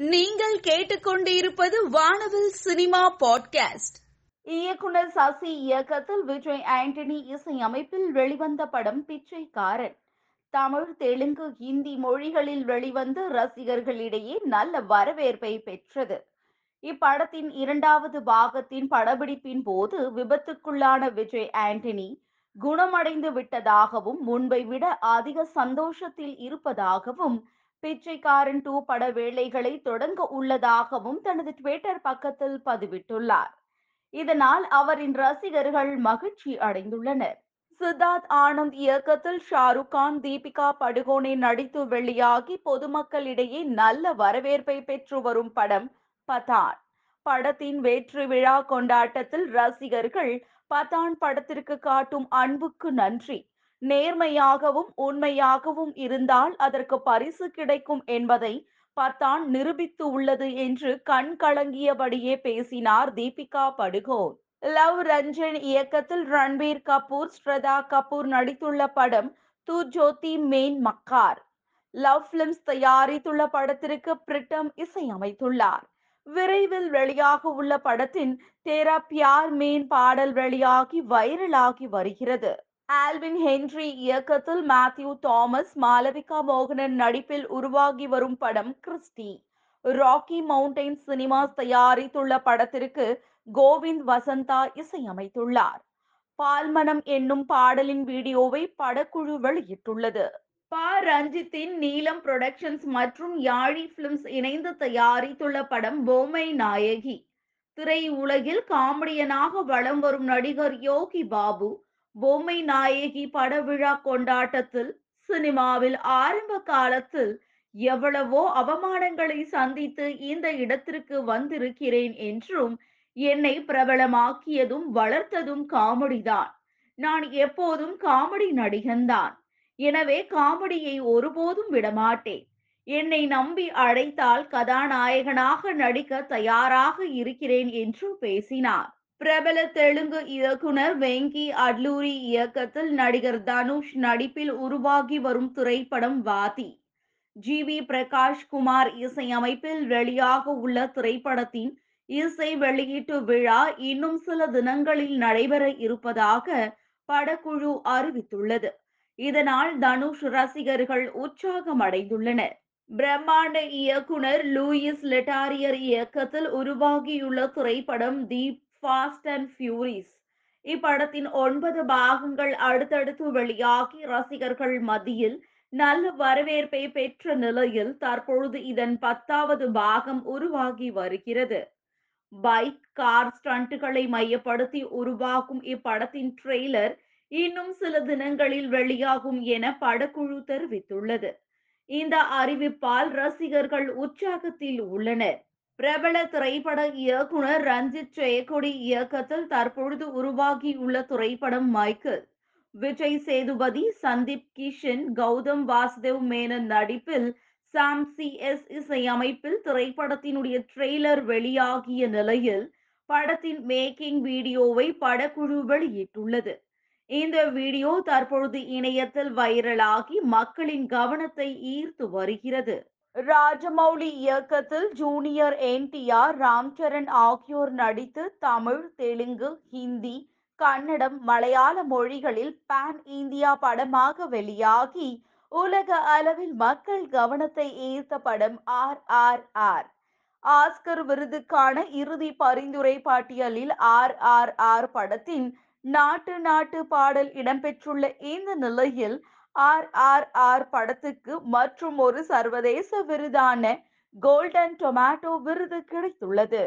நீங்கள் கேட்டுக்கொண்டிருப்பது வானவில் சினிமா பாட்காஸ்ட். இயக்குனர் சசி இயக்கத்தில் விஜய் ஆண்டனி இசையமைப்பில் வெளிவந்த படம் பிச்சைக்காரன். தமிழ் தெலுங்கு ஹிந்தி மொழிகளில் வெளிவந்து ரசிகர்களிடையே நல்ல வரவேற்பை பெற்றது. இப்படத்தின் இரண்டாவது பாகத்தின் படப்பிடிப்பின் போது விபத்துக்குள்ளான விஜய் ஆண்டனி குணமடைந்து விட்டதாகவும் முன்பை விட அதிக சந்தோஷத்தில் இருப்பதாகவும் பிச்சைக்காரன் டூ பட வேலைகளை தொடங்க உள்ளதாகவும் தனது ட்விட்டர் பக்கத்தில் பதிவிட்டுள்ளார். இதனால் அவரின் ரசிகர்கள் மகிழ்ச்சி அடைந்துள்ளனர். சித்தார்த் ஆனந்த் இயக்கத்தில் ஷாருக் கான் தீபிகா படுகோனே நடித்து வெளியாகி பொதுமக்களிடையே நல்ல வரவேற்பை பெற்று வரும் படம் பதான். படத்தின் வெற்றி விழா கொண்டாட்டத்தில் ரசிகர்கள் பதான் படத்திற்கு காட்டும் அன்புக்கு நன்றி. நேர்மையாகவும் உண்மையாகவும் இருந்தால் அதற்கு பரிசு கிடைக்கும் என்பதை பத்தான் நிரூபித்து உள்ளது என்று கண் கலங்கியபடியே பேசினார் தீபிகா படுகோன். லவ் ரஞ்சன் இயக்கத்தில் ரன்பீர் கபூர் ஸ்ரதா கபூர் நடித்துள்ள படம் து ஜோதி மேன் மக்கார். லவ் பிலிம்ஸ் தயாரித்துள்ள படத்திற்கு பிரிட்டம் இசையமைத்துள்ளார். விரைவில் வெளியாக உள்ள படத்தின் தேரா பியார் மேன் பாடல் வெளியாகி வைரலாகி வருகிறது. ஆல்வின் ஹென்றி இயக்கத்தில் மேத்யூ தாமஸ் மாலவிகா மோகனன் நடிப்பில் உருவாகி வரும் படம் கிறிஸ்டி. ராக்கி மவுண்டைன் சினிமாஸ் தயாரித்துள்ள படத்திற்கு கோவிந்த் வசந்தா இசையமைத்துள்ளார். பால்மனம் என்னும் பாடலின் வீடியோவை படக்குழு வெளியிட்டுள்ளது. ப. ரஞ்சித்தின் நீலம் புரொடக்ஷன்ஸ் மற்றும் யாழி பிலிம்ஸ் இணைந்து தயாரித்துள்ள படம் பொம்மை நாயகி. திரை உலகில் காமெடியனாக வலம் வரும் நடிகர் யோகி பாபு பொம்மை நாயகி பட விழா கொண்டாட்டத்தில் சினிமாவில் ஆரம்ப காலத்தில் எவ்வளவோ அவமானங்களை சந்தித்து இந்த இடத்திற்கு வந்திருக்கிறேன் என்றும் என்னை பிரபலமாக்கியதும் வளர்த்ததும் காமெடிதான் நான் எப்போதும் காமெடி நடிகன்தான் எனவே காமெடியை ஒருபோதும் விடமாட்டேன். என்னை நம்பி அழைத்தால் கதாநாயகனாக நடிக்க தயாராக இருக்கிறேன் என்று பேசினார். பிரபல தெலுங்கு இயக்குனர் வெங்கி அட்லூரி இயக்கத்தில் நடிகர் தனுஷ் நடிப்பில் உருவாகி வரும் திரைப்படம் வாதி. ஜி. வி. பிரகாஷ் குமார் இசையமைப்பில் வெளியாக உள்ள திரைப்படத்தின் இசை வெளியீட்டு விழா இன்னும் சில தினங்களில் நடைபெற இருப்பதாக படக்குழு அறிவித்துள்ளது. இதனால் தனுஷ் ரசிகர்கள் உற்சாகம் அடைந்துள்ளனர் பிரம்மாண்ட இயக்குனர் லூயிஸ் லெட்டாரியர் இயக்கத்தில் உருவாகியுள்ள திரைப்படம் தீப் ஃபாஸ்ட் அண்ட் ஃபியூரிஸ் இப்படத்தின் ஒன்பது பாகங்கள் அடுத்தடுத்து வெளியாகி ரசிகர்கள் மத்தியில் நல்ல வரவேற்பை பெற்ற நிலையில் தற்பொழுது இதன் பத்தாவது பாகம் உருவாகி வருகிறது. பைக் கார் ஸ்டண்ட்டுகளை மையப்படுத்தி உருவாகும் இப்படத்தின் ட்ரெய்லர் இன்னும் சில தினங்களில் வெளியாகும் என படக்குழு தெரிவித்துள்ளது. இந்த அறிவிப்பால் ரசிகர்கள் உற்சாகத்தில் உள்ளனர். பிரபல திரைப்பட இயக்குனர் ரஞ்சித் ஜெயக்கொடி இயக்கத்தில் தற்பொழுது உருவாகியுள்ள திரைப்படம் மைக்கேல். விஜய் சேதுபதி சந்தீப் கிஷன் கௌதம் வாசுதேவ் மேனன் நடிப்பில் சாம் சி எஸ் இசையமைப்பில் திரைப்படத்தினுடைய ட்ரெய்லர் வெளியாகிய நிலையில் படத்தின் மேக்கிங் வீடியோவை படக்குழு வெளியிட்டுள்ளது இந்த வீடியோ தற்பொழுது இணையத்தில் வைரலாகி மக்களின் கவனத்தை ஈர்த்து வருகிறது. ராஜமௌலி இயக்கத்தில் ஜூனியர் என்டிஆர் ராம்சரண் ஆகியோர் நடித்து தமிழ் தெலுங்கு ஹிந்தி கன்னடம் மலையாள மொழிகளில் பேன் இந்தியா படமாக வெளியாகி உலக அளவில் மக்கள் கவனத்தை ஈர்த்த படம் ஆர் ஆர் ஆர். ஆஸ்கர் விருதுக்கான இறுதி பரிந்துரை பட்டியலில் ஆர் ஆர் ஆர் படத்தின் நாட்டு நாட்டு பாடல் இடம்பெற்றுள்ள இந்த நிலையில் ஆர் ஆர் ஆர் படத்துக்கு மற்றும் ஒரு சர்வதேச விருதான கோல்டன் டொமேட்டோ விருது கிடைத்துள்ளது.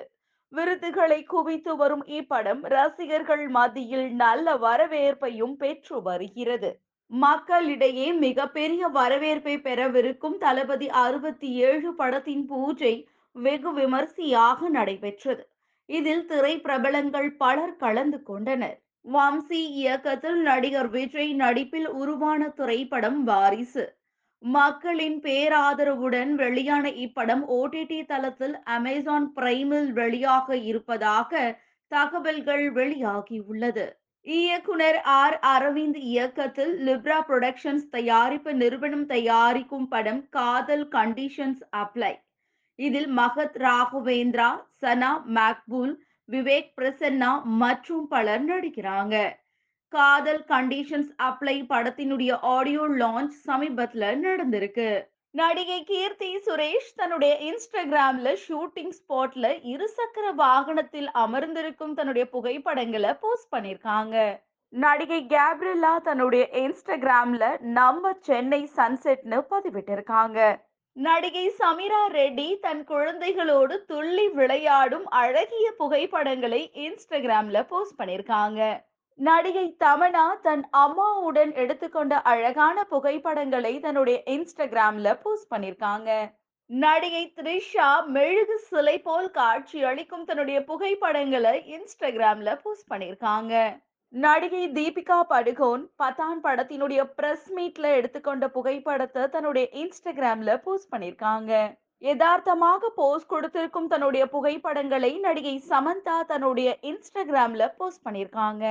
விருதுகளை குவித்து வரும் இப்படம் ரசிகர்கள் மத்தியில் நல்ல வரவேற்பையும் பெற்று வருகிறது. மக்களிடையே மிகப்பெரிய வரவேற்பை பெறவிருக்கும் தளபதி அறுபத்தி ஏழு படத்தின் பூஜை வெகு விமர்சையாக நடைபெற்றது. இதில் திரை பிரபலங்கள் பலர் கலந்து கொண்டனர். வம்சி இயக்கத்தில் நடிகர் விஜய் நடிப்பில் உருவான திரைப்படம் வாரிசு. மக்களின் பேராதரவுடன் வெளியான இப்படம் ஓடிடி தளத்தில் அமேசான் பிரைமில் வெளியாக இருப்பதாக தகவல்கள் வெளியாகியுள்ளது. இயக்குனர் ஆர். அரவிந்த் இயக்கத்தில் லிப்ரா புரொடக்ஷன்ஸ் தயாரிப்பு நிறுவனம் தயாரிக்கும் படம் காதல் கண்டிஷன்ஸ் அப்ளை இதில் மகத் ராகவேந்திரா சனா மேக்பூல் விவேக் பிரசன்னா மற்றும் பலர் நடிக்கிறாங்க. காதல் கண்டிஷன்ஸ் அப்ளை படத்தினுடைய ஆடியோ லான்ச் சமீபத்துல நடந்திருக்கு. நடிகை கீர்த்தி சுரேஷ் தன்னுடைய இன்ஸ்டாகிராம்ல ஷூட்டிங் ஸ்பாட்ல இருசக்கர வாகனத்தில் அமர்ந்திருக்கும் தன்னுடைய புகைப்படங்களை போஸ்ட் பண்ணிருக்காங்க நடிகை கேப்ரில்லா தன்னுடைய இன்ஸ்டாகிராம்ல நம்ம சென்னை சன்செட்னு பதிவிட்டிருக்காங்க. நடிகை சமீரா ரெட்டி தன் குழந்தைகளோடு துள்ளி விளையாடும் அழகிய புகைப்படங்களை இன்ஸ்டாகிராம்ல போஸ்ட் பண்ணிருக்காங்க நடிகை தமனா தன் அம்மாவுடன் எடுத்துக்கொண்ட அழகான புகைப்படங்களை தன்னுடைய இன்ஸ்டாகிராம்ல போஸ்ட் பண்ணிருக்காங்க நடிகை த்ரிஷா மெழுகு சிலை போல் காட்சி அளிக்கும் தன்னுடைய புகைப்படங்களை இன்ஸ்டாகிராம்ல போஸ்ட் பண்ணிருக்காங்க நடிகை தீபிகா படுகோன் பதான் படத்தினுடைய பிரஸ் மீட்ல எடுத்துக்கொண்ட புகைப்படத்தை தன்னுடைய இன்ஸ்டாகிராம்ல போஸ்ட் பண்ணிருக்காங்க யதார்த்தமாக போஸ்ட் கொடுத்திருக்கும் தன்னுடைய புகைப்படங்களை நடிகை சமந்தா தன்னுடைய இன்ஸ்டாகிராம்ல போஸ்ட் பண்ணிருக்காங்க